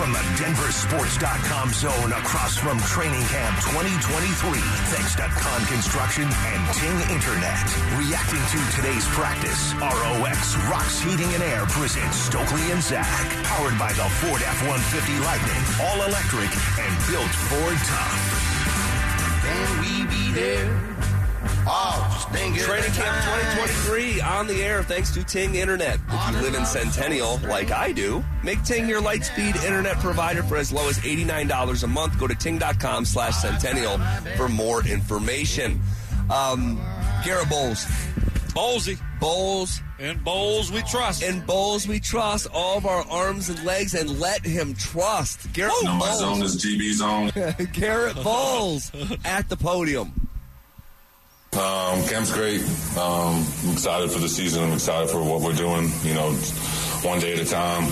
from the DenverSports.com zone across from Training Camp 2023. Thanks to Con Construction and Ting Internet. Reacting to today's practice, ROX Rocks Heating and Air presents Stokley and Zach. Powered by the Ford F-150 Lightning. All electric and built Ford tough. Can we be there? Oh, just think of Training Camp 2023 on the air thanks to Ting Internet. If you live in Centennial, like I do, make Ting your Lightspeed internet provider for as low as $89 a month. Go to ting.com slash centennial for more information. Um, Garrett Bolles. Bowlesy. Bolles. And Bolles we trust. And Bolles we trust all of our arms and legs and let him trust. Garrett No, my zone is GB zone. Garrett Bolles at the podium. Um, camp's great. Um, I'm excited for the season. I'm excited for what we're doing. You know, one day at a time.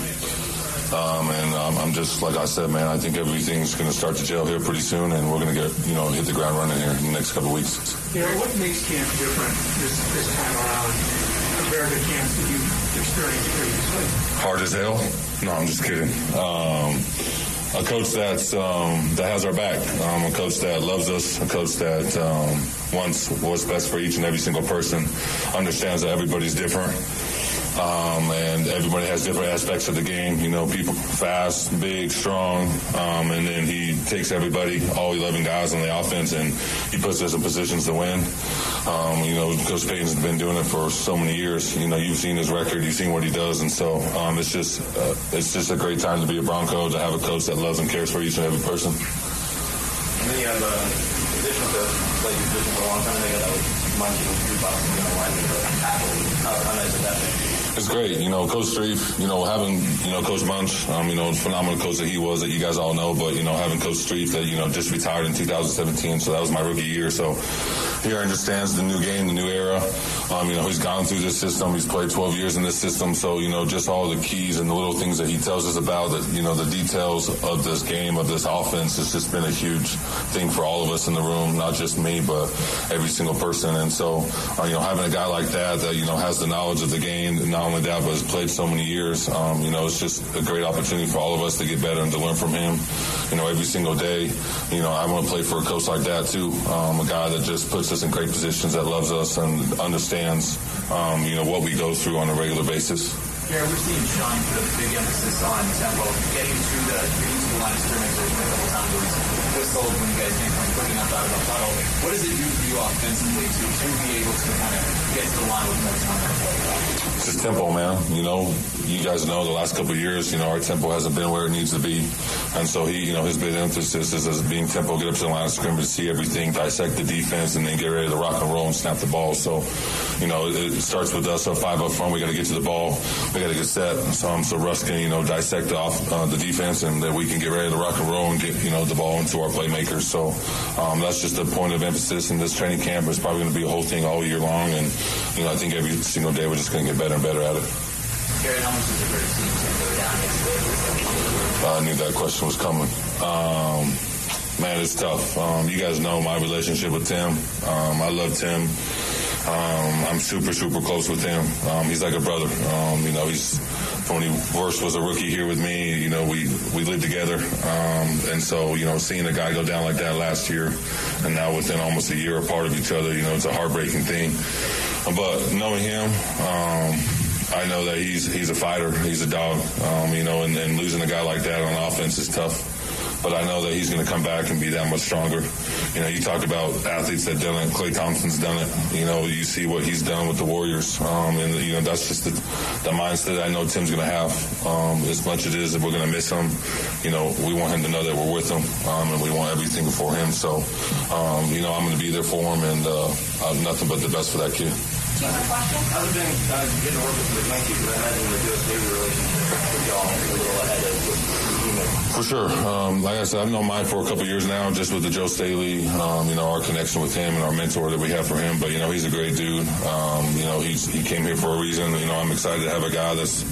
Um, and um, I'm just like I said, man. I think everything's going to start to gel here pretty soon, and we're going to get you know hit the ground running here in the next couple of weeks. Gary, what makes camp different this, this time around compared to camps that you've experienced previously? Hard as hell. No, I'm just kidding. A coach that's um, that has our back. Um, a coach that loves us. A coach that um, wants what's best for each and every single person. Understands that everybody's different. Um, and everybody has different aspects of the game. You know, people fast, big, strong, um, and then he takes everybody, all 11 guys on the offense, and he puts us in positions to win. Um, you know, Coach Payton's been doing it for so many years. You know, you've seen his record, you've seen what he does, and so um, it's just uh, it's just a great time to be a Bronco to have a coach that loves and cares for each and every person. And then you have a position to play your position for a long time. I that was and Drew you know, lineman, but tackle. How, how nice is that? It's great, you know, Coach Strief, you know, having, you know, Coach Munch, um, you know, phenomenal coach that he was that you guys all know, but, you know, having Coach Strief that, you know, just retired in 2017, so that was my rookie year, so he understands the new game, the new era. Um, you know, he's gone through this system, he's played 12 years in this system, so, you know, just all the keys and the little things that he tells us about, that, you know, the details of this game, of this offense, has just been a huge thing for all of us in the room, not just me, but every single person, and so, uh, you know, having a guy like that, that, you know, has the knowledge of the game, and only that, but has played so many years. Um, you know, it's just a great opportunity for all of us to get better and to learn from him. You know, every single day. You know, I want to play for a coach like that too. Um, a guy that just puts us in great positions, that loves us and understands, um, you know, what we go through on a regular basis. Yeah, we're seeing Sean put a big emphasis on tempo, getting to the a couple times he's whistled when you guys came from up out of the. What does it do for you offensively to, to be able to kind of get to the line with more time? It's just tempo, man. You know, you guys know the last couple years, you know, our tempo hasn't been where it needs to be. And so he, you know, his big emphasis is as being tempo, get up to the line of scrimmage, see everything, dissect the defense, and then get ready to rock and roll and snap the ball. So, you know, it, starts with us up five up front. We got to get to the ball. We got to get set. So, um, so Russ can, you know, dissect off uh, the defense, and that we can get ready to rock and roll and get, you know, the ball into our playmakers. So um, that's just a point of emphasis in this training camp. It's probably going to be a whole thing all year long. And, you know, I think every single day we're just going to get better and better at it. Yesterday? I knew that question was coming. Um, man, it's tough. Um, you guys know my relationship with Tim. Um, I love Tim. Um, I'm super, super close with him. Um, he's like a brother. Um, you know, he's when he first was a rookie here with me. You know, we we lived together, um, and so you know, seeing a guy go down like that last year, and now within almost a year apart of each other, you know, it's a heartbreaking thing. But knowing him. I know that he's he's a fighter. He's a dog. Um, you know, and, and losing a guy like that on offense is tough. But I know that he's going to come back and be that much stronger. You know, you talk about athletes that done it. Klay Thompson's done it. You know, you see what he's done with the Warriors, um, and you know that's just the, the mindset I know Tim's going to have. Um, as much as it is that we're going to miss him, you know, we want him to know that we're with him, um, and we want everything for him. So, um, you know, I'm going to be there for him, and uh, nothing but the best for that kid. It been uh, getting to work with I imagine the relationship with y'all is a little ahead of. For sure. Um, like I said, I've known Mike for a couple years now, just with the Joe Staley, um, you know, our connection with him and our mentor that we have for him. But, you know, he's a great dude. Um, you know, he's, he came here for a reason. You know, I'm excited to have a guy that's,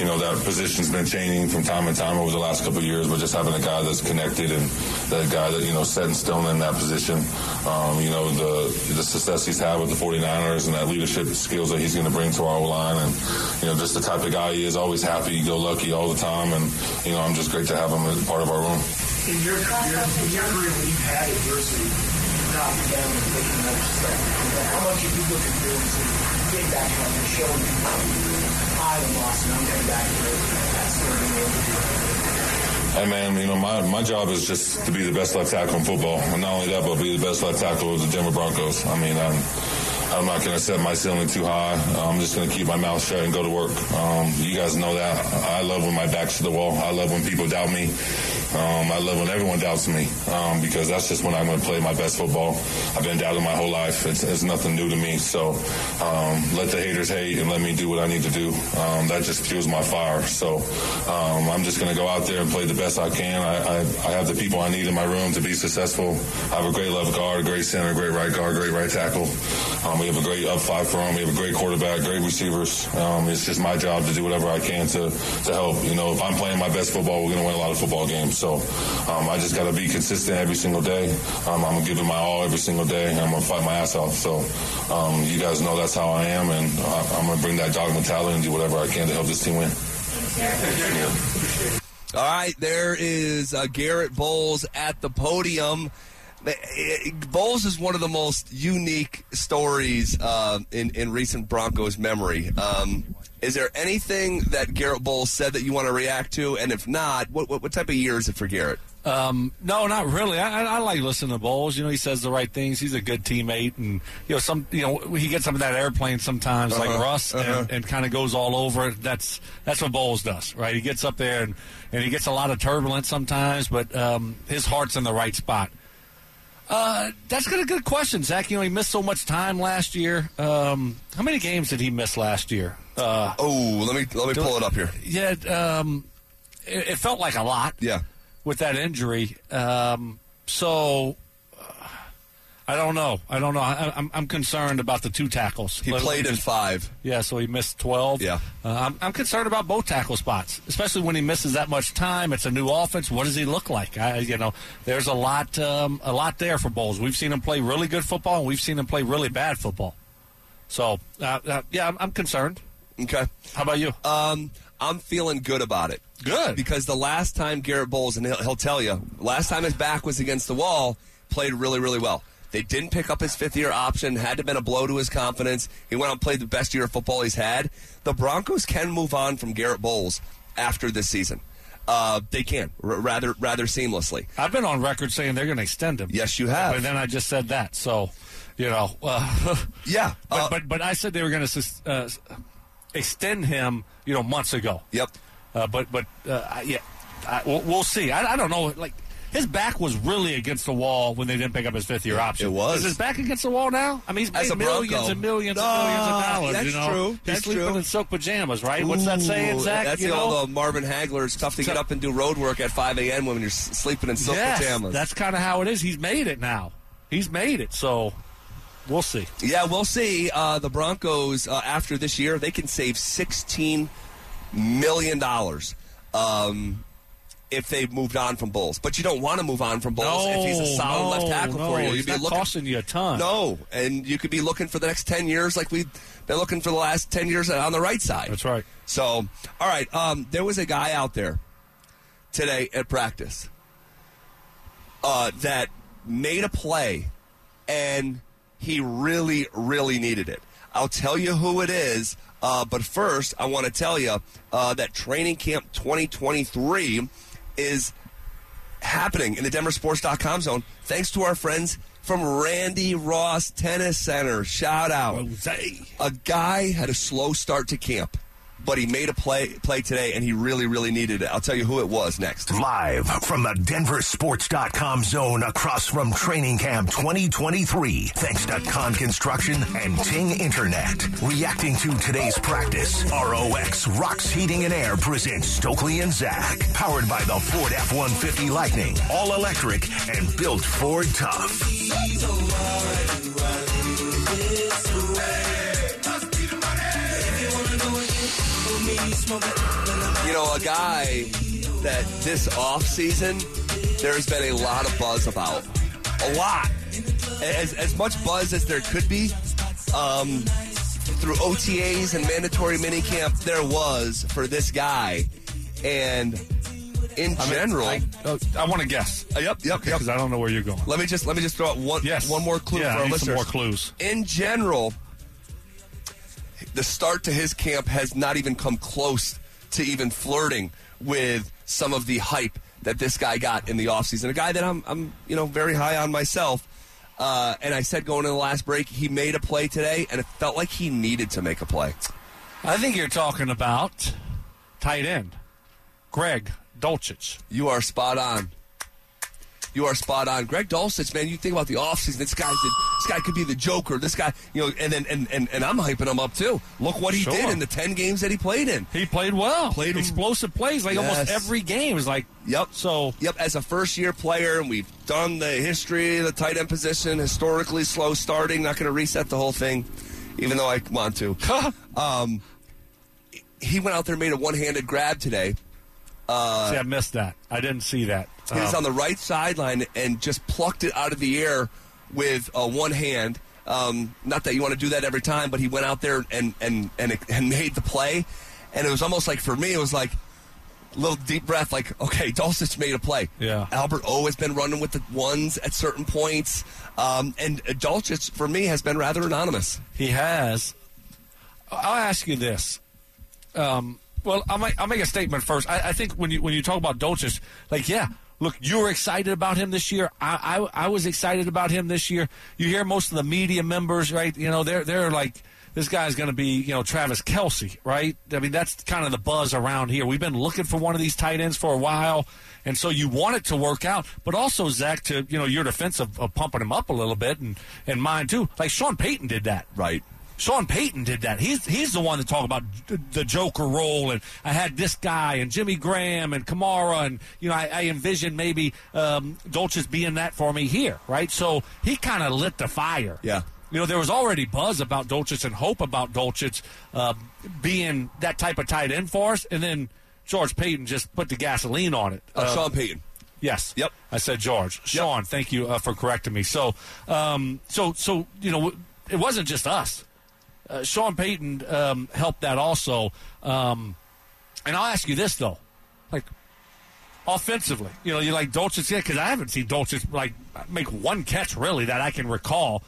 you know, that position's been changing from time to time over the last couple of years, but just having a guy that's connected and that guy that, you know, set in stone in that position, um, you know, the, the success he's had with the 49ers and that leadership skills that he's going to bring to our line and, you know, just the type of guy he is, always happy, go lucky all the time. And, you know, I'm just great to have him as part of our room. In your, your, in your career, when you've had adversity. How much have you looked at this and get back on and showing I'm back to. Hey man, you know my, my job is just to be the best left tackle in football, and not only that, but be the best left tackle of the Denver Broncos. I mean, I'm I'm not going to set my ceiling too high. I'm just going to keep my mouth shut and go to work. Um, you guys know that. I love when my back's to the wall. I love when people doubt me. Um, I love when everyone doubts me um, because that's just when I'm going to play my best football. I've been doubted my whole life. It's, it's nothing new to me. So um, let the haters hate and let me do what I need to do. Um, that just fuels my fire. So um, I'm just going to go out there and play the best I can. I, I, I have the people I need in my room to be successful. I have a great left guard, a great center, a great right guard, great right tackle. Um, we have a great up five front. We have a great quarterback, great receivers. it's just my job to do whatever I can to, to help. You know, if I'm playing my best football, we're going to win a lot of football games. So um, I just got to be consistent every single day. Um, I'm gonna give it my all every single day. And I'm gonna fight my ass off. So um, you guys know that's how I am, and I, am gonna bring that dog mentality and do whatever I can to help this team win. All right, there is uh, Garrett Bolles at the podium. Bolles is one of the most unique stories uh, in in recent Broncos memory. Um, is there anything that Garrett Bolles said that you want to react to? And if not, what, what, what type of year is it for Garrett? Um, no, not really. I, I, like listening to Bolles. You know, he says the right things. He's a good teammate, and you know, some you know he gets up in that airplane sometimes, uh-huh, like Russ, uh-huh. and, and kind of goes all over. That's that's what Bolles does, right? He gets up there and and he gets a lot of turbulence sometimes, but um, his heart's in the right spot. Uh, that's a good question, Zach. You know, he missed so much time last year. Um, how many games did he miss last year? Uh, oh, let me let me pull it up here. Yeah, um, it, it, felt like a lot. Yeah, with that injury. Um, so I don't know. I don't know. I, am I'm concerned about the two tackles. He played in five. Yeah, so he missed 12. Yeah. Uh, I'm, I'm, concerned about both tackle spots, especially when he misses that much time. It's a new offense. What does he look like? I, you know, there's a lot, um, a lot there for Bolles. We've seen him play really good football, and we've seen him play really bad football. So, uh, uh, yeah, I'm, I'm, concerned. Okay. How about you? Um, I'm feeling good about it. Good. Because the last time Garrett Bolles, and he'll, he'll tell you, last time his back was against the wall, played really, really well. They didn't pick up his fifth year option. Had to have been a blow to his confidence. He went out and played the best year of football he's had. The Broncos can move on from Garrett Bolles after this season. Uh, they can r- rather rather seamlessly. I've been on record saying they're going to extend him. Yes, you have. But then I just said that. So, you know, uh, yeah. But, uh, but, but I said they were going to uh, extend him. You know, months ago. Yep. Uh, but but uh, yeah, I, we'll, we'll, see. I, I don't know. Like his back was really against the wall when they didn't pick up his fifth year option. It was. Is his back against the wall now? I mean, he's made millions Bronco. and millions and millions of dollars. That's you know? true. He's that's sleeping true. in silk pajamas, right? What's that saying, Zach? That's you the know? old uh, Marvin Hagler. It's tough to get up and do road work at 5 a.m. when you're sleeping in silk yes, pajamas. That's kind of how it is. He's made it now. He's made it. So we'll see. Yeah, we'll see. Uh, the Broncos, uh, after this year, they can save $16 million. Um, if they've moved on from Bolles. But you don't want to move on from Bolles no, if he's a solid no, left tackle no, for you. You'd be looking, costing you a ton. No, and you could be looking for the next 10 years like we've been looking for the last 10 years on the right side. That's right. So, all right, um, there was a guy out there today at practice uh, that made a play, and he really, really needed it. I'll tell you who it is, uh, but first, I want to tell you uh, that Training Camp 2023 is happening in the DenverSports.com zone thanks to our friends from Randy Ross Tennis Center. Shout out. Jose. A guy had a slow start to camp but he made a play play today, and he really, really needed it. I'll tell you who it was next. Live from the DenverSports.com zone across from Training Camp 2023, thanks to Con Construction and Ting Internet. Reacting to today's practice, ROX Rocks Heating and Air presents Stokley and Zach, powered by the Ford F-150 Lightning, all electric and built Ford tough. You know, a guy that this off season there's been a lot of buzz about. A lot. As, as much buzz as there could be um, through OTAs and mandatory minicamp, there was for this guy. And in I mean, general, I, uh, I want to guess. Uh, yep, yep, yep. Because I don't know where you're going. Let me just let me just throw out one Yes. one more clue Yeah, for I our listeners. more clues. In general, the start to his camp has not even come close to even flirting with some of the hype that this guy got in the offseason. A guy that I'm I'm you know very high on myself. Uh, and I said going in the last break, he made a play today, and it felt like he needed to make a play. I think you're talking about tight end, Greg Dulcich. You are spot on. You are spot on. Greg Dulcich, man, you think about the offseason, this guy did, this guy could be the Joker. This guy, you know, and then and, and, and I'm hyping him up too. Look what he Sure. did in the ten games that he played in. He played well. Played him- explosive plays like Yes. almost every game. Is like Yep. So Yep, as a first year player, and we've done the history of the tight end position, historically slow starting, not going to reset the whole thing, even though I want to. um, he went out there and made a one handed grab today. see, I missed that. I didn't see that. He was Um, on the right sideline and just plucked it out of the air with uh, one hand. Um, not that you want to do that every time, but he went out there and and and, and made the play. And it was almost like for me, it was like a little deep breath, like okay, Dulcich made a play. Yeah. Albert O has been running with the ones at certain points, um, and Dulcich for me has been rather anonymous. He has. I'll ask you this. Um, well, I'll make, I'll make a statement first. I, I think when you when you talk about Dulcich, like, yeah, look, you were excited about him this year. I, I I was excited about him this year. You hear most of the media members, right? You know, they're they're like. This guy's going to be, you know, Travis Kelce, right? I mean, that's kind of the buzz around here. We've been looking for one of these tight ends for a while, and so you want it to work out. But also, Zach, to you know, your defense of, of pumping him up a little bit, and and mine too. Like Sean Payton did that, Right. Sean Payton did that. He's he's the one that talked about the Joker role, and I had this guy and Jimmy Graham and Kamara, and you know I, I envisioned maybe um, Dulcich being that for me here, right? So he kind of lit the fire. Yeah. You know, there was already buzz about Dulcich and hope about Dulcich uh, being that type of tight end for us, and then George Payton just put the gasoline on it. Uh, Sean Payton. Yes. Yep. I said George. Sean, thank you uh, for correcting me. So, um, so, so you know, it wasn't just us. Uh, Sean Payton um, helped that also. Um, and I'll ask you this though, like offensively, you know, you like Dulcich, yeah, because I haven't seen Dulcich like make one catch really that I can recall.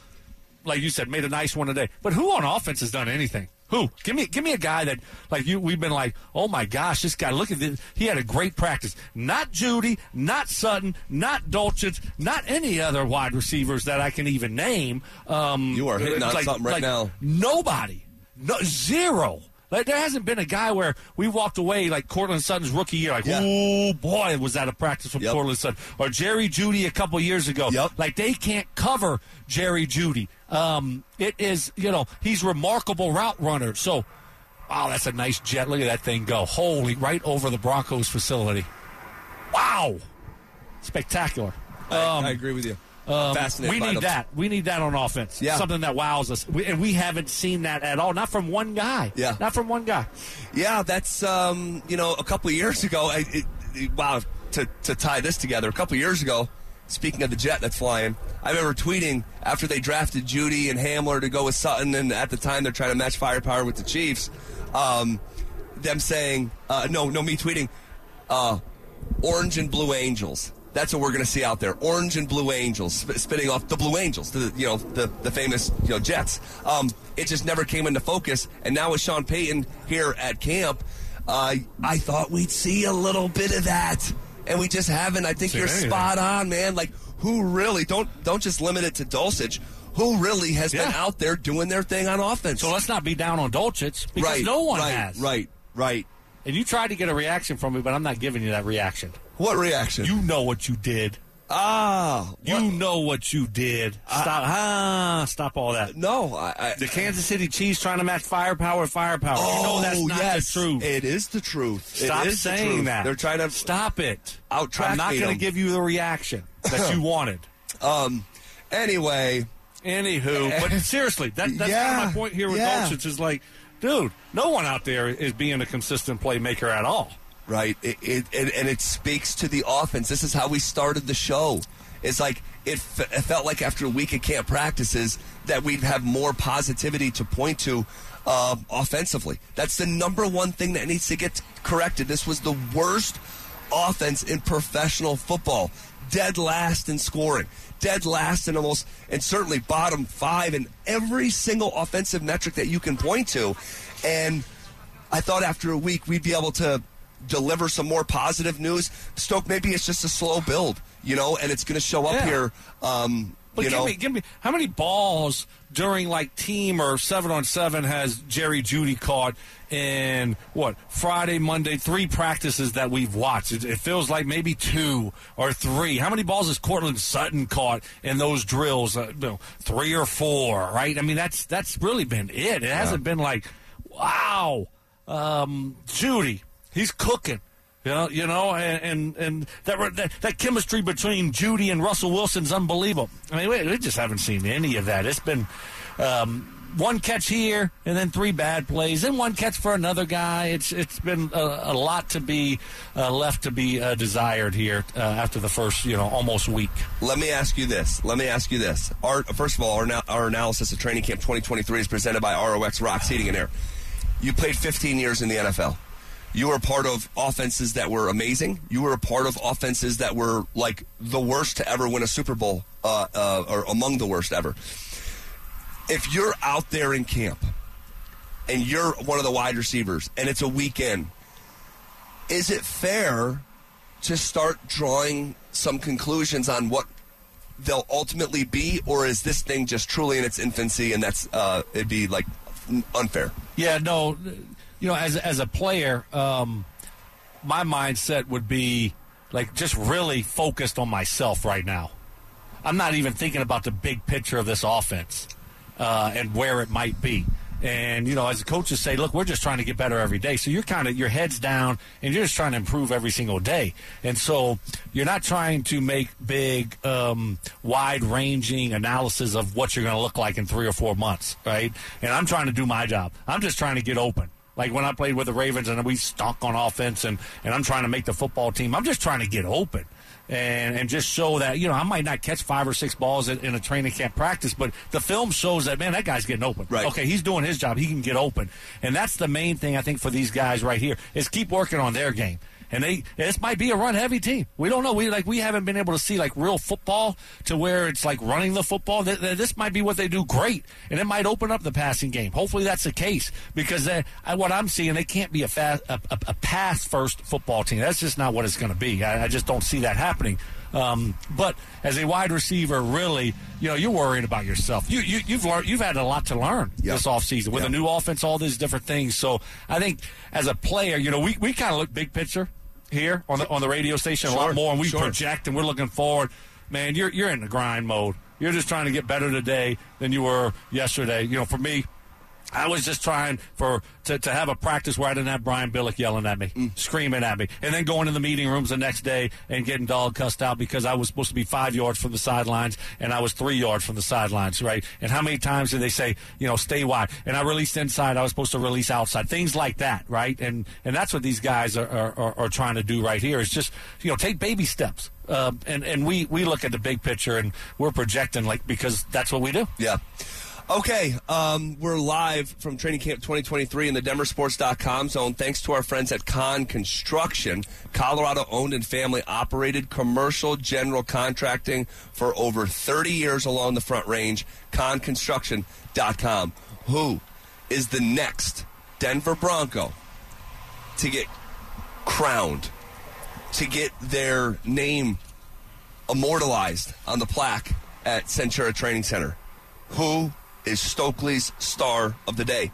Like you said, made a nice one today. But who on offense has done anything? Who? Give me, give me a guy that like you. We've been like, oh my gosh, this guy. Look at this. He had a great practice. Not Jeudy, not Sutton, not Dulcich, not any other wide receivers that I can even name. Um, You are hitting on like- something right like now. Nobody, no zero. Like there hasn't been a guy where we walked away like Courtland Sutton's rookie year, like, Yeah. oh boy, was that a practice from Yep. Courtland Sutton or Jerry Jeudy a couple years ago. Yep. Like they can't cover Jerry Jeudy. Um, it is, you know, he's remarkable route runner. So, wow, that's a nice jet. Look at that thing go. Holy, right over the Broncos facility. Wow, spectacular. I, Um, I agree with you. Um, Fascinated we need that. We need that on offense. Yeah. Something that wows us. We, and we haven't seen that at all. Not from one guy. Yeah. Not from one guy. Yeah, that's um, you know a couple of years ago. I, it, it- wow, to to tie this together, a couple of years ago. Speaking of the jet that's flying, I remember tweeting after they drafted Jeudy and Hamler to go with Sutton, and at the time they're trying to match firepower with the Chiefs. Um, them saying, uh, no, no, me tweeting, uh, orange and blue angels. That's what we're going to see out there. Orange and blue angels, sp- spitting off the blue angels, the you know the, the famous you know Jets. Um, it just never came into focus, and now with Sean Payton here at camp, uh, I thought we'd see a little bit of that, and we just haven't. I think Seen you're anything. spot on, man. Like who really don't don't just limit it to Dulcich. Who really has been out there doing their thing on offense? So let's not be down on Dulcich because right, no one right, has. Right, right. And you tried to get a reaction from me, but I'm not giving you that reaction. What reaction? You know what you did. ah, You know what you did. Stop. ah, stop all that. no, I, I The Kansas City Chiefs trying to match firepower firepower. Oh, you know that's not yes. the truth. It is the truth. Stop it is the saying truth. that. They're trying to stop it. out-track I'm not going to give you the reaction that you wanted. Um. Anyway, Anywho, but seriously, that, that's kind of my point here with yeah. Dulcich is like, dude, no one out there is being a consistent playmaker at all. Right? It, it, it, and it speaks to the offense. This is how we started the show. It's like it, f- it felt like after a week of camp practices that we'd have more positivity to point to uh, offensively. That's the number one thing that needs to get corrected. This was the worst offense in professional football. Dead last in scoring, dead last in almost, and certainly bottom five in every single offensive metric that you can point to. And I thought after a week we'd be able to deliver some more positive news. Stoke, maybe it's just a slow build, you know, and it's going to show up Yeah. here. Um, But you give know, me, give me how many balls during like team or seven on seven has Jerry Jeudy caught in what Friday, Monday, three practices that we've watched? It, it feels like maybe two or three. How many balls has Courtland Sutton caught in those drills? Uh, you know, three or four, right? I mean, that's that's really been it. It hasn't been like, wow, um, Jeudy, he's cooking. You know, you know, and and, and that, that that chemistry between Jeudy and Russell Wilson's unbelievable. I mean, we, we just haven't seen any of that. It's been um, one catch here, and then three bad plays, then one catch for another guy. It's it's been a, a lot to be uh, left to be uh, desired here uh, after the first, you know, almost week. Let me ask you this. Let me ask you this. Our, first of all, our, our analysis of Training Camp 2023 is presented by ROX Rocks Heating and Air. You played 15 years in the NFL. You were part of offenses that were amazing. You were a part of offenses that were like the worst to ever win a Super Bowl, uh, uh, or among the worst ever. If you're out there in camp and you're one of the wide receivers and it's a weekend, is it fair to start drawing some conclusions on what they'll ultimately be, or is this thing just truly in its infancy and that's uh, it'd be like unfair? Yeah, no, you know, as as a player, um, my mindset would be like just really focused on myself right now. I'm not even thinking about the big picture of this offense uh, and where it might be. And you know, as the coaches say, look, we're just trying to get better every day. So you're kind of your head's down, and you're just trying to improve every single day. And so you're not trying to make big, um, wide-ranging analysis of what you're going to look like in three or four months, right? And I'm trying to do my job. I'm just trying to get open. Like when I played with the Ravens and we stunk on offense, and and I'm trying to make the football team. I'm just trying to get open and and just show that you know I might not catch five or six balls in, in a training camp practice, but the film shows that man that guy's getting open. Right. Okay, he's doing his job. He can get open, and that's the main thing I think for these guys right here is keep working on their game. And they this might be a run heavy team. We don't know. We like we haven't been able to see like real football to where it's like running the football. Th- th- This might be what they do great, and it might open up the passing game. Hopefully that's the case because they, I, what I'm seeing they can't be a fast a, a, a pass first football team. That's just not what it's going to be. I, I just don't see that happening. Um, but as a wide receiver, really, you know, you're worried about yourself. You, you you've learned you've had a lot to learn Yeah. this offseason with Yeah. a new offense, all these different things. So I think as a player, you know, we, we kind of look big picture here on the on the radio station a lot more, and we sure. project and we're looking forward. Man, you're you're in the grind mode. You're just trying to get better today than you were yesterday. You know, for me, I was just trying for to, to have a practice where I didn't have Brian Billick yelling at me, Mm. screaming at me, and then going to the meeting rooms the next day and getting dog cussed out because I was supposed to be five yards from the sidelines and I was three yards from the sidelines, right? And how many times did they say, you know, stay wide? And I released inside, I was supposed to release outside, things like that, right? And and that's what these guys are are, are, trying to do right here is just you know take baby steps. Uh, and and we we look at the big picture and we're projecting like because that's what we do. Yeah. Okay, um, we're live from Training Camp 2023 in the DenverSports.com zone. Thanks to our friends at Con Construction, Colorado owned and family operated commercial general contracting for over 30 years along the Front Range. ConConstruction.com. Who is the next Denver Bronco to get crowned, to get their name immortalized on the plaque at Centura Training Center? Who is Stokley's star of the day?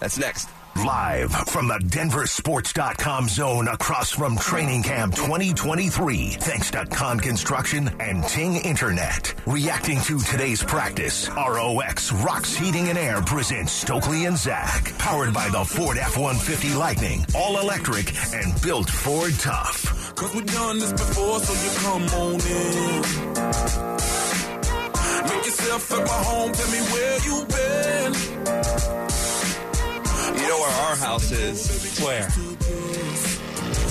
That's next. Live from the DenverSports.com zone across from Training Camp 2023. Thanks to Con Construction and Ting Internet. Reacting to today's practice, ROX Rocks Heating and Air presents Stokley and Zach. Powered by the Ford F-150 Lightning. All electric and built Ford tough. Cause we've done this before, so you come on in. At my home, tell me where you been. You know where our house is? Where?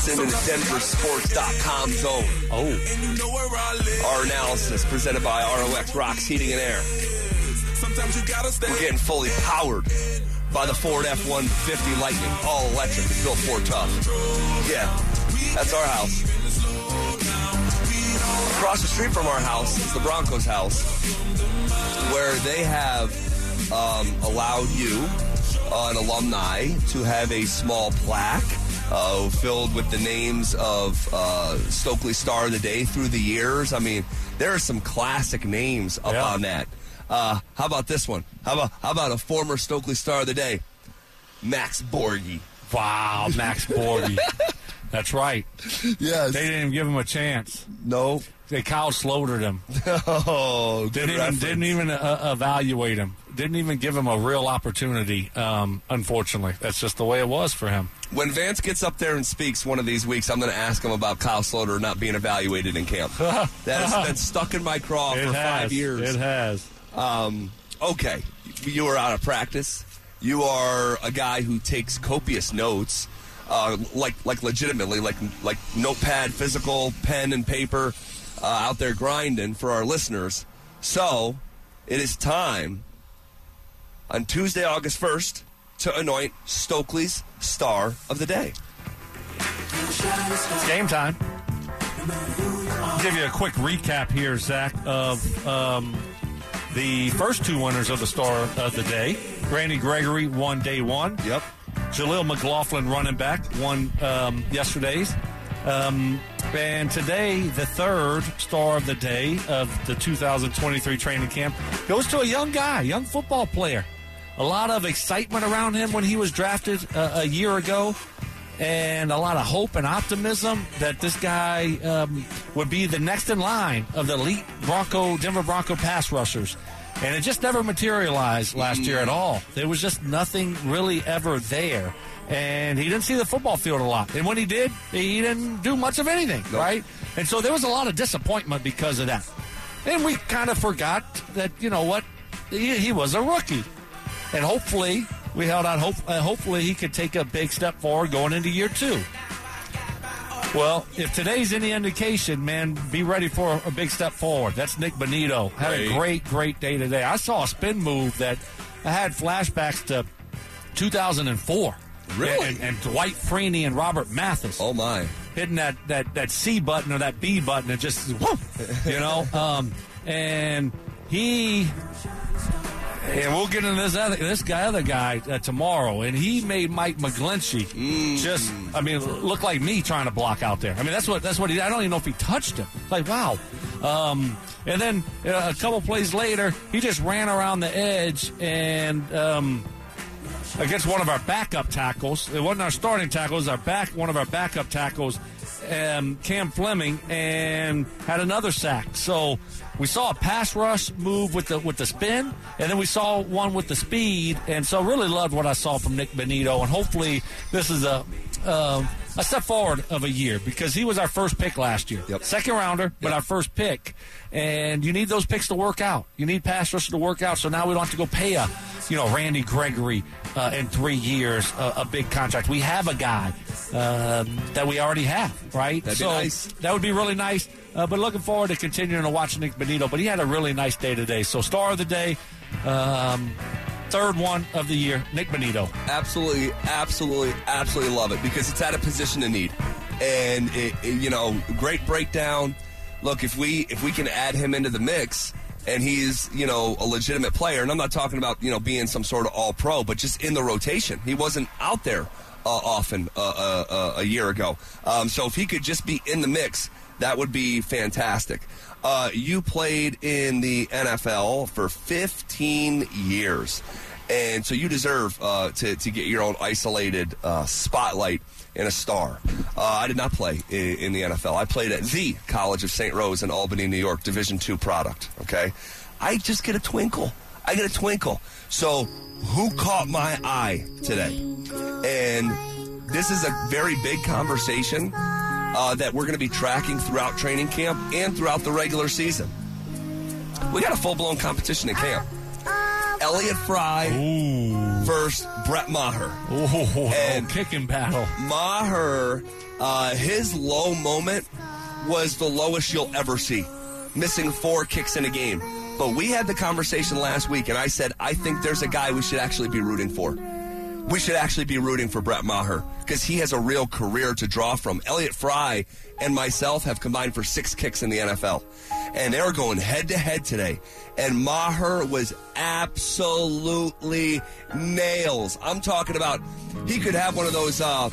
listening to the DenverSports.com zone. Oh. Our analysis presented by ROX Rocks Heating and Air. Sometimes you gotta stay. We're getting fully powered by the Ford F-150 Lightning, all electric, built Ford tough. Yeah, that's our house. Across the street from our house is the Broncos house, where they have um, allowed you, uh, an alumni, to have a small plaque uh, filled with the names of uh, Stokley Star of the Day through the years. I mean, there are some classic names up Yeah. on that. Uh, how about this one? How about how about a former Stokley Star of the Day, Max Borghi? Wow, Max Borghi. That's right. Yes. They didn't even give him a chance. No. They Kyle Slotered him. Oh, Didn't even reference. didn't even uh, evaluate him. Didn't even give him a real opportunity. Um, unfortunately, that's just the way it was for him. When Vance gets up there and speaks one of these weeks, I'm going to ask him about Kyle Sloter not being evaluated in camp. that is, that's stuck in my craw it for has. five years. It has. Um, okay, you are out of practice. You are a guy who takes copious notes, uh, like like legitimately, like like notepad, physical, pen and paper, uh, out there grinding for our listeners. So, it is time on Tuesday, August first, to anoint Stokley's Star of the Day. It's game time. I'll give you a quick recap here, Zach, of um, the first two winners of the Star of the Day. Randy Gregory won day one. Yep. Jaleel McLaughlin, running back, won um, yesterday's. Um, and today, the third star of the day of the 2023 training camp goes to a young guy, young football player. A lot of excitement around him when he was drafted uh, a year ago, and a lot of hope and optimism that this guy um, would be the next in line of the elite Bronco, Denver Bronco pass rushers. And it just never materialized last year at all. There was just nothing really ever there. And he didn't see the football field a lot. And when he did, he didn't do much of anything, right? And so there was a lot of disappointment because of that. And we kind of forgot that, you know what, he, he was a rookie. And hopefully, we held out hope. Uh, hopefully, he could take a big step forward going into year two. Well, if today's any indication, man, be ready for a big step forward. That's Nik Bonitto. Had a great, great day today. I saw a spin move that I had flashbacks to 2004. Really? And, and Dwight Freeney and Robert Mathis Oh my! hitting that, that, that C button or that B button and just, whoop, you know? Um, and he, and we'll get into this other, this guy, other guy uh, tomorrow, and he made Mike McGlinchey just, I mean, look like me trying to block out there. I mean, that's what that's what he. I don't even know if he touched him. Like, wow. Um, and then uh, a couple plays later, he just ran around the edge and. Um, against one of our backup tackles. It wasn't our starting tackle, it was our back one of our backup tackles, um, Cam Fleming, and had another sack. So we saw a pass rush move with the with the spin, and then we saw one with the speed, and so really loved what I saw from Nik Bonitto, and hopefully this is a. Um, a step forward of a year because he was our first pick last year. Yep. Second rounder, but Yep. our first pick. And you need those picks to work out. You need pass rushers to work out. So now we don't have to go pay a, you know, Randy Gregory uh, in three years a, a big contract. We have a guy um, that we already have, right? That'd be so nice. that would be really nice. Uh, but looking forward to continuing to watch Nik Bonitto. But he had a really nice day today. So star of the day, um, third one of the year, Nik Bonitto. absolutely, absolutely, absolutely love it because it's at a position of need, and it, it- you know, great breakdown. Look, if we if we can add him into the mix, and he's you know a legitimate player, and I'm not talking about you know being some sort of all pro, but just in the rotation. He wasn't out there uh, often uh, uh, uh, a year ago, um, so if he could just be in the mix, that would be fantastic. Uh, you played in the NFL for 15 years. And so you deserve uh, to, to get your own isolated uh, spotlight and a star. Uh, I did not play in, in the NFL. I played at the College of St. Rose in Albany, New York, Division two product. Okay, I just get a twinkle. I get a twinkle. So who caught my eye today? And this is a very big conversation uh, that we're going to be tracking throughout training camp and throughout the regular season. We got a full blown competition in camp. Elliott Fry versus Brett Maher. Oh, And- kicking battle. Maher, uh, his low moment was the lowest you'll ever see, missing four kicks in a game. But we had the conversation last week, and I said, I think there's a guy we should actually be rooting for. We should actually be rooting for Brett Maher because he has a real career to draw from. Elliott Fry and myself have combined for six kicks in the NFL, and they're going head to head today. And Maher was absolutely nails. I'm talking about he could have one of those uh,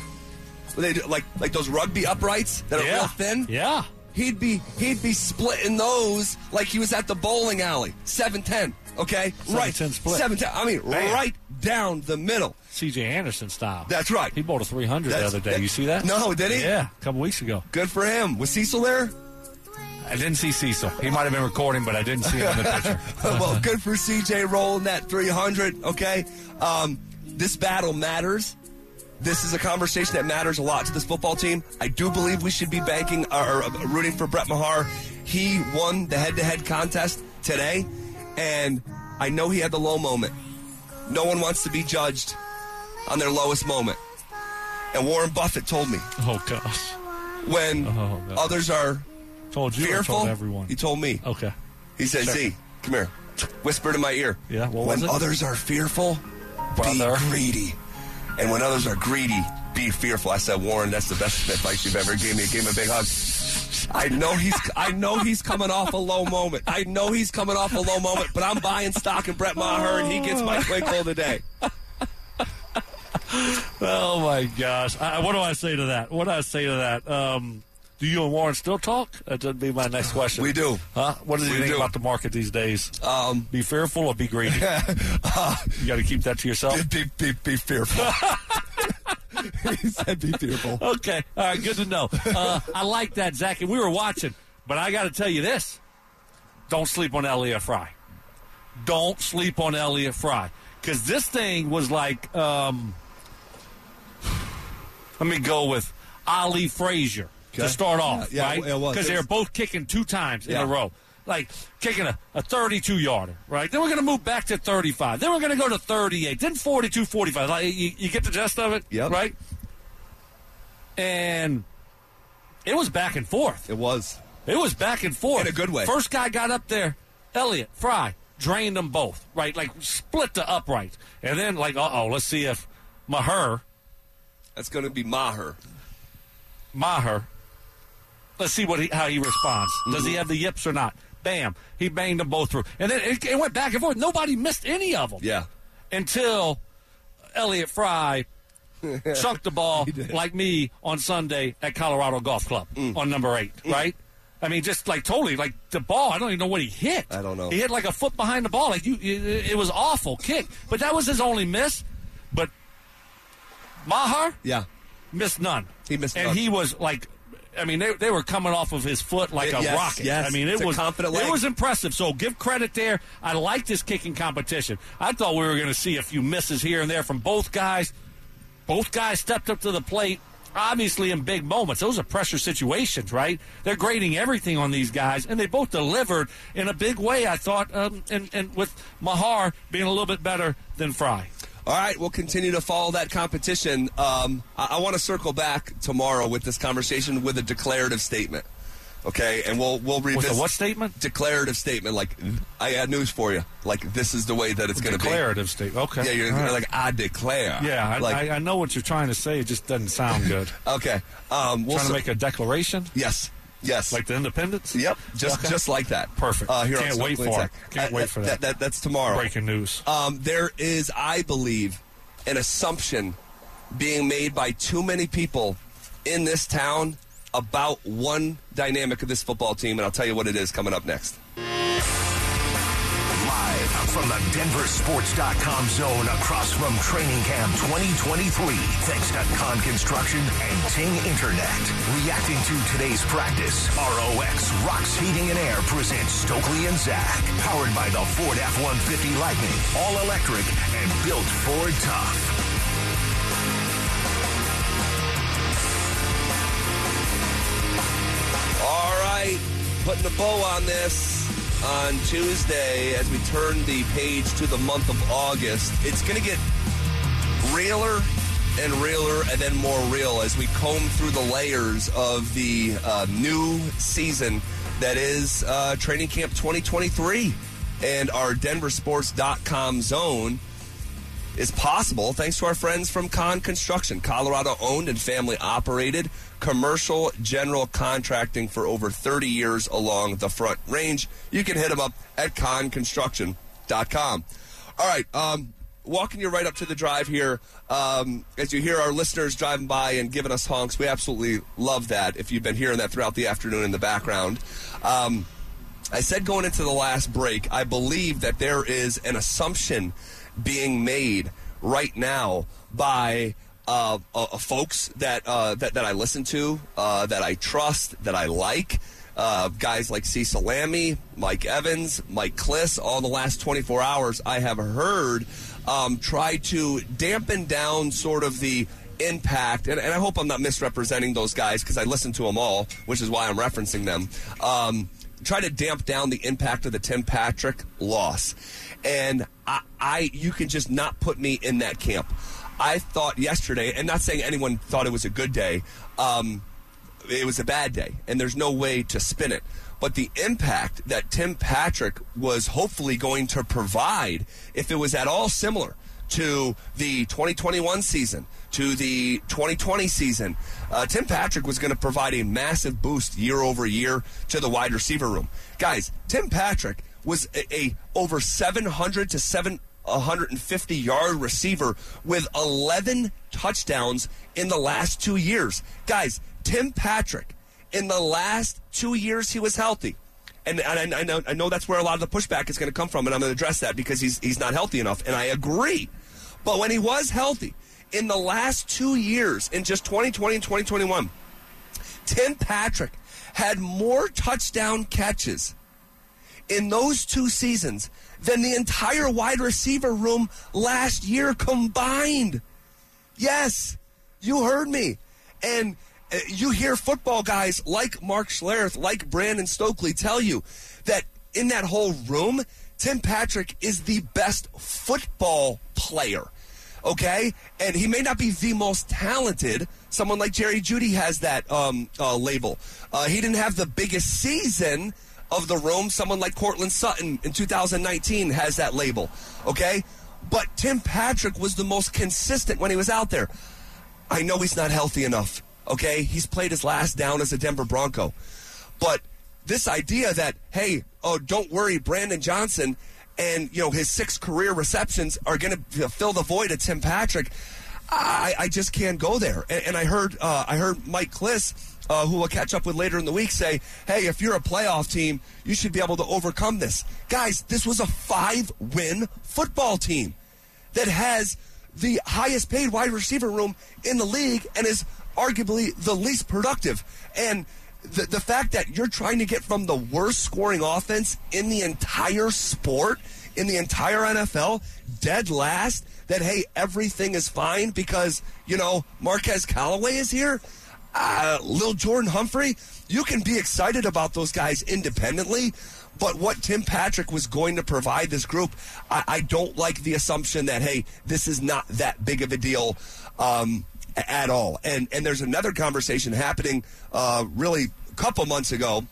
they do, like like those rugby uprights that are Yeah. real thin. Yeah. He'd be he'd be splitting those like he was at the bowling alley. Seven ten. Okay, right. 7'10" split. Seven ten. I mean, Bam. right down the middle. C.J. Anderson style. That's right. He bowled a 300 That's- the other day. that- you see that? No, did he? Yeah, a couple weeks ago. Good for him. Was Cecil there? I didn't see Cecil. He might have been recording, but I didn't see him in the picture. well, good for CJ rolling that 300. Okay, um, this battle matters. This is a conversation that matters a lot to this football team. I do believe we should be banking or, or rooting for Brett Maher. He won the head-to-head contest today, and I know he had the low moment. No one wants to be judged on their lowest moment. And Warren Buffett told me oh gosh. when Oh, others are Told you. fearful, Told everyone. he told me. Okay. He said, Sure. Z, come here. Whispered in my ear. Yeah, when others are fearful, Brother. be greedy. And when others are greedy, be fearful. I said, Warren, that's the best advice you've ever given me. Give him a big hug. I know he's I know he's coming off a low moment. I know he's coming off a low moment, but I'm buying stock in Brett Maher and he gets my twinkle today. Oh my gosh! I, what do I say to that? What do I say to that? Um, do you and Warren still talk? That would be my next question. We do. Huh? What do you We think do. about the market these days? Um, be fearful or be greedy? you got to keep that to yourself. be, be, be fearful. he said be fearful. Okay. All right. Good to know. Uh, I like that, Zach. And we were watching, but I got to tell you this: don't sleep on Elliott Fry. Don't sleep on Elliott Fry because this thing was like. Um, let me go with Ali Frazier Okay. to start off, Yeah, yeah, right? Because they're both kicking two times in a row. Like kicking a, a 32 yarder, right? Then we're going to move back to 35. Then we're going to go to 38. Then 42, 45. Like, you, you get the gist of it, Yep. right? And it was back and forth. It was. It was back and forth In a good way. First guy got up there, Elliott Fry drained them both, right? Like split the upright, and then like, uh oh, let's see if Maher That's going to be Maher. Maher. Let's see what he, how he responds. Does Mm-hmm. he have the yips or not? Bam! He banged them both through, and then it, it went back and forth. Nobody missed any of them. Yeah. Until Elliott Fry chunked the ball like me on Sunday at Colorado Golf Club Mm. on number eight, right? I mean, just like totally, like the ball. I don't even know what he hit. I don't know. He hit like a foot behind the ball. Like you, it, it was awful kick. But that was his only miss. But Maher Yeah. missed none. He missed and none. he was like. I mean, they, they were coming off of his foot like a Yes, rocket. yes. I mean, it It's was confident it leg. was impressive. So give credit there. I like this kicking competition. I thought we were going to see a few misses here and there from both guys. Both guys stepped up to the plate, obviously in big moments. Those are pressure situations, right? They're grading everything on these guys, and they both delivered in a big way. I thought, um, and and with Maher being a little bit better than Fry. All right, we'll continue to follow that competition. Um, I, I want to circle back tomorrow with this conversation with a declarative statement. Okay, and we'll we'll read With a what statement? declarative statement. Like I had news for you. Like this is the way that it's going to be. Declarative statement. Okay. Yeah, you're, you're right. like I declare. Yeah, I, like I, I know what you're trying to say. It just doesn't sound good. okay. Um, we'll trying to make a declaration, yes, yes, like the Independence. Yep, just Okay. just like that. Perfect. Uh, here on Can't wait for Tech. it. Can't wait for that. that. That's tomorrow. Breaking news. Um, there is, I believe, an assumption being made by too many people in this town about one dynamic of this football team, and I'll tell you what it is coming up next. From the DenverSports.com zone across from Training Camp 2023. Thanks to Con Construction and Ting Internet. Reacting to today's practice, ROX Rocks Heating and Air presents Stokley and Zach. Powered by the Ford F-150 Lightning. All electric and built Ford tough. All right, putting a bow on this. On Tuesday as we turn the page to the month of August. It's going to get realer and realer and then more real as we comb through the layers of the uh, new season that is uh, Training Camp 2023. And our DenverSports.com zone is possible thanks to our friends from Con Construction, Colorado owned and family operated commercial general contracting for over 30 years along the front range. You can hit them up at conconstruction.com. All right, um, walking you right up to the drive here. Um, as you hear our listeners driving by and giving us honks, we absolutely love that. If you've been hearing that throughout the afternoon in the background. Um, I said going into the last break, I believe that there is an assumption being made right now by uh, uh, folks that, uh, that that I listen to, uh, that I trust, that I like. Uh, guys like Cecil Lammey, Mike Evans, Mike Klis, all the last 24 hours, I have heard um, try to dampen down sort of the impact, and, and I hope I'm not misrepresenting those guys because I listen to them all, which is why I'm referencing them. Um, try to damp down the impact of the Tim Patrick loss, and I, I you can just not put me in that camp. I thought yesterday, and not saying anyone thought it was a good day. Um, it was a bad day, and there's no way to spin it. But the impact that Tim Patrick was hopefully going to provide, if it was at all similar to the 2021 season, to the 2020 season, uh, Tim Patrick was going to provide a massive boost year over year to the wide receiver room. Guys, Tim Patrick was a, a over 700 to 750 yard receiver with 11 touchdowns in the last two years. Guys, Tim Patrick, in the last two years he was healthy, and, and I, I, know I know that's where a lot of the pushback is going to come from, and I'm going to address that because he's he's not healthy enough, and I agree. But when he was healthy, in the last two years, in just 2020 and 2021, Tim Patrick had more touchdown catches in those two seasons than the entire wide receiver room last year combined. Yes, you heard me. And uh, you hear football guys like Mark Schlereth, like Brandon Stokley tell you that in that whole room, Tim Patrick is the best football player. Okay? And he may not be the most talented. Someone like Jerry Jeudy has that um, uh, label. Uh, he didn't have the biggest season of the room. Someone like Courtland Sutton in 2019 has that label. Okay? But Tim Patrick was the most consistent when he was out there. I know he's not healthy enough. Okay, he's played his last down as a Denver Bronco. But this idea that, hey, oh, don't worry, Brandon Johnson and, you know, his six career receptions are going to fill the void of Tim Patrick. I, I just can't go there. And, and I heard, uh, I heard Mike Klis, uh, who we'll catch up with later in the week, say, "Hey, if you're a playoff team, you should be able to overcome this." Guys, this was a five-win football team that has the highest paid wide receiver room in the league and is arguably the least productive. And the, the fact that you're trying to get from the worst scoring offense in the entire sport, in the entire NFL, dead last, that, hey, everything is fine because, you know, Marquez Callaway is here, uh, Lil Jordan Humphrey, you can be excited about those guys independently. But what Tim Patrick was going to provide this group, I, I don't like the assumption that, hey, this is not that big of a deal. Um, at all. And and there's another conversation happening uh, really a couple months ago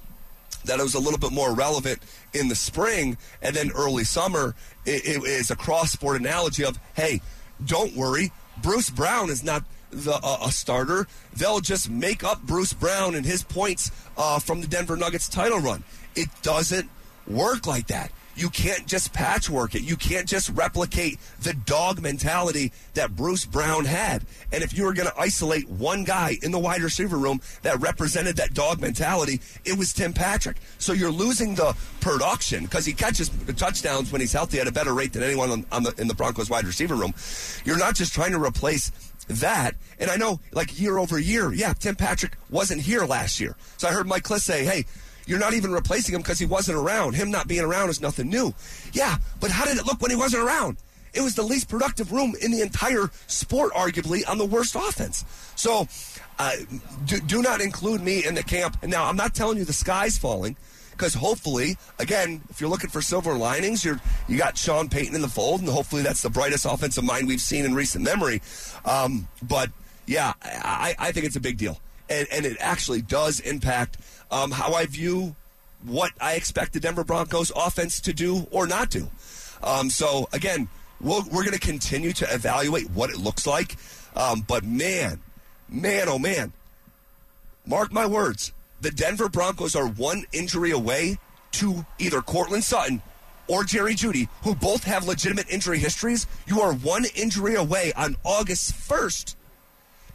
that was a little bit more relevant in the spring and then early summer. It, it is a cross sport analogy of hey, don't worry, Bruce Brown is not the uh, a starter. They'll just make up Bruce Brown and his points uh, from the Denver Nuggets title run. It doesn't work like that. You can't just patchwork it. You can't just replicate the dog mentality that Bruce Brown had. And if you were going to isolate one guy in the wide receiver room that represented that dog mentality, it was Tim Patrick. So you're losing the production because he catches touchdowns when he's healthy at a better rate than anyone on, on the, in the Broncos wide receiver room. You're not just trying to replace that. And I know, like year over year, yeah, Tim Patrick wasn't here last year. So I heard Mike Klis say, hey, you're not even replacing him because he wasn't around. Him not being around is nothing new. Yeah, but how did it look when he wasn't around? It was the least productive room in the entire sport, arguably, on the worst offense. So uh, do, do not include me in the camp. Now, I'm not telling you the sky's falling because hopefully, again, if you're looking for silver linings, you're you got Sean Payton in the fold, and hopefully that's the brightest offensive mind we've seen in recent memory. Um, but yeah, I, I think it's a big deal, and, and it actually does impact um, how I view what I expect the Denver Broncos offense to do or not do. Um, so again, we'll, we're going to continue to evaluate what it looks like. Um, but man, man, oh man, mark my words, the Denver Broncos are one injury away to either Courtland Sutton or Jerry Jeudy, who both have legitimate injury histories. You are one injury away on August 1st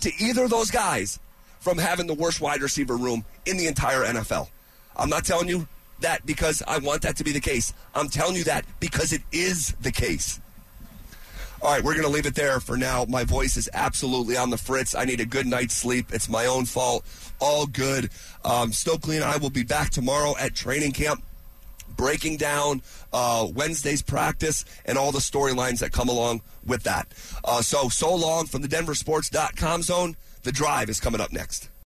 to either of those guys from having the worst wide receiver room in the entire NFL. I'm not telling you that because I want that to be the case. I'm telling you that because it is the case. All right, we're going to leave it there for now. My voice is absolutely on the fritz. I need a good night's sleep. It's my own fault. All good. Um, Stokley and I will be back tomorrow at training camp breaking down uh, Wednesday's practice and all the storylines that come along with that. Uh, so, so long from the DenverSports.com zone. The drive is coming up next.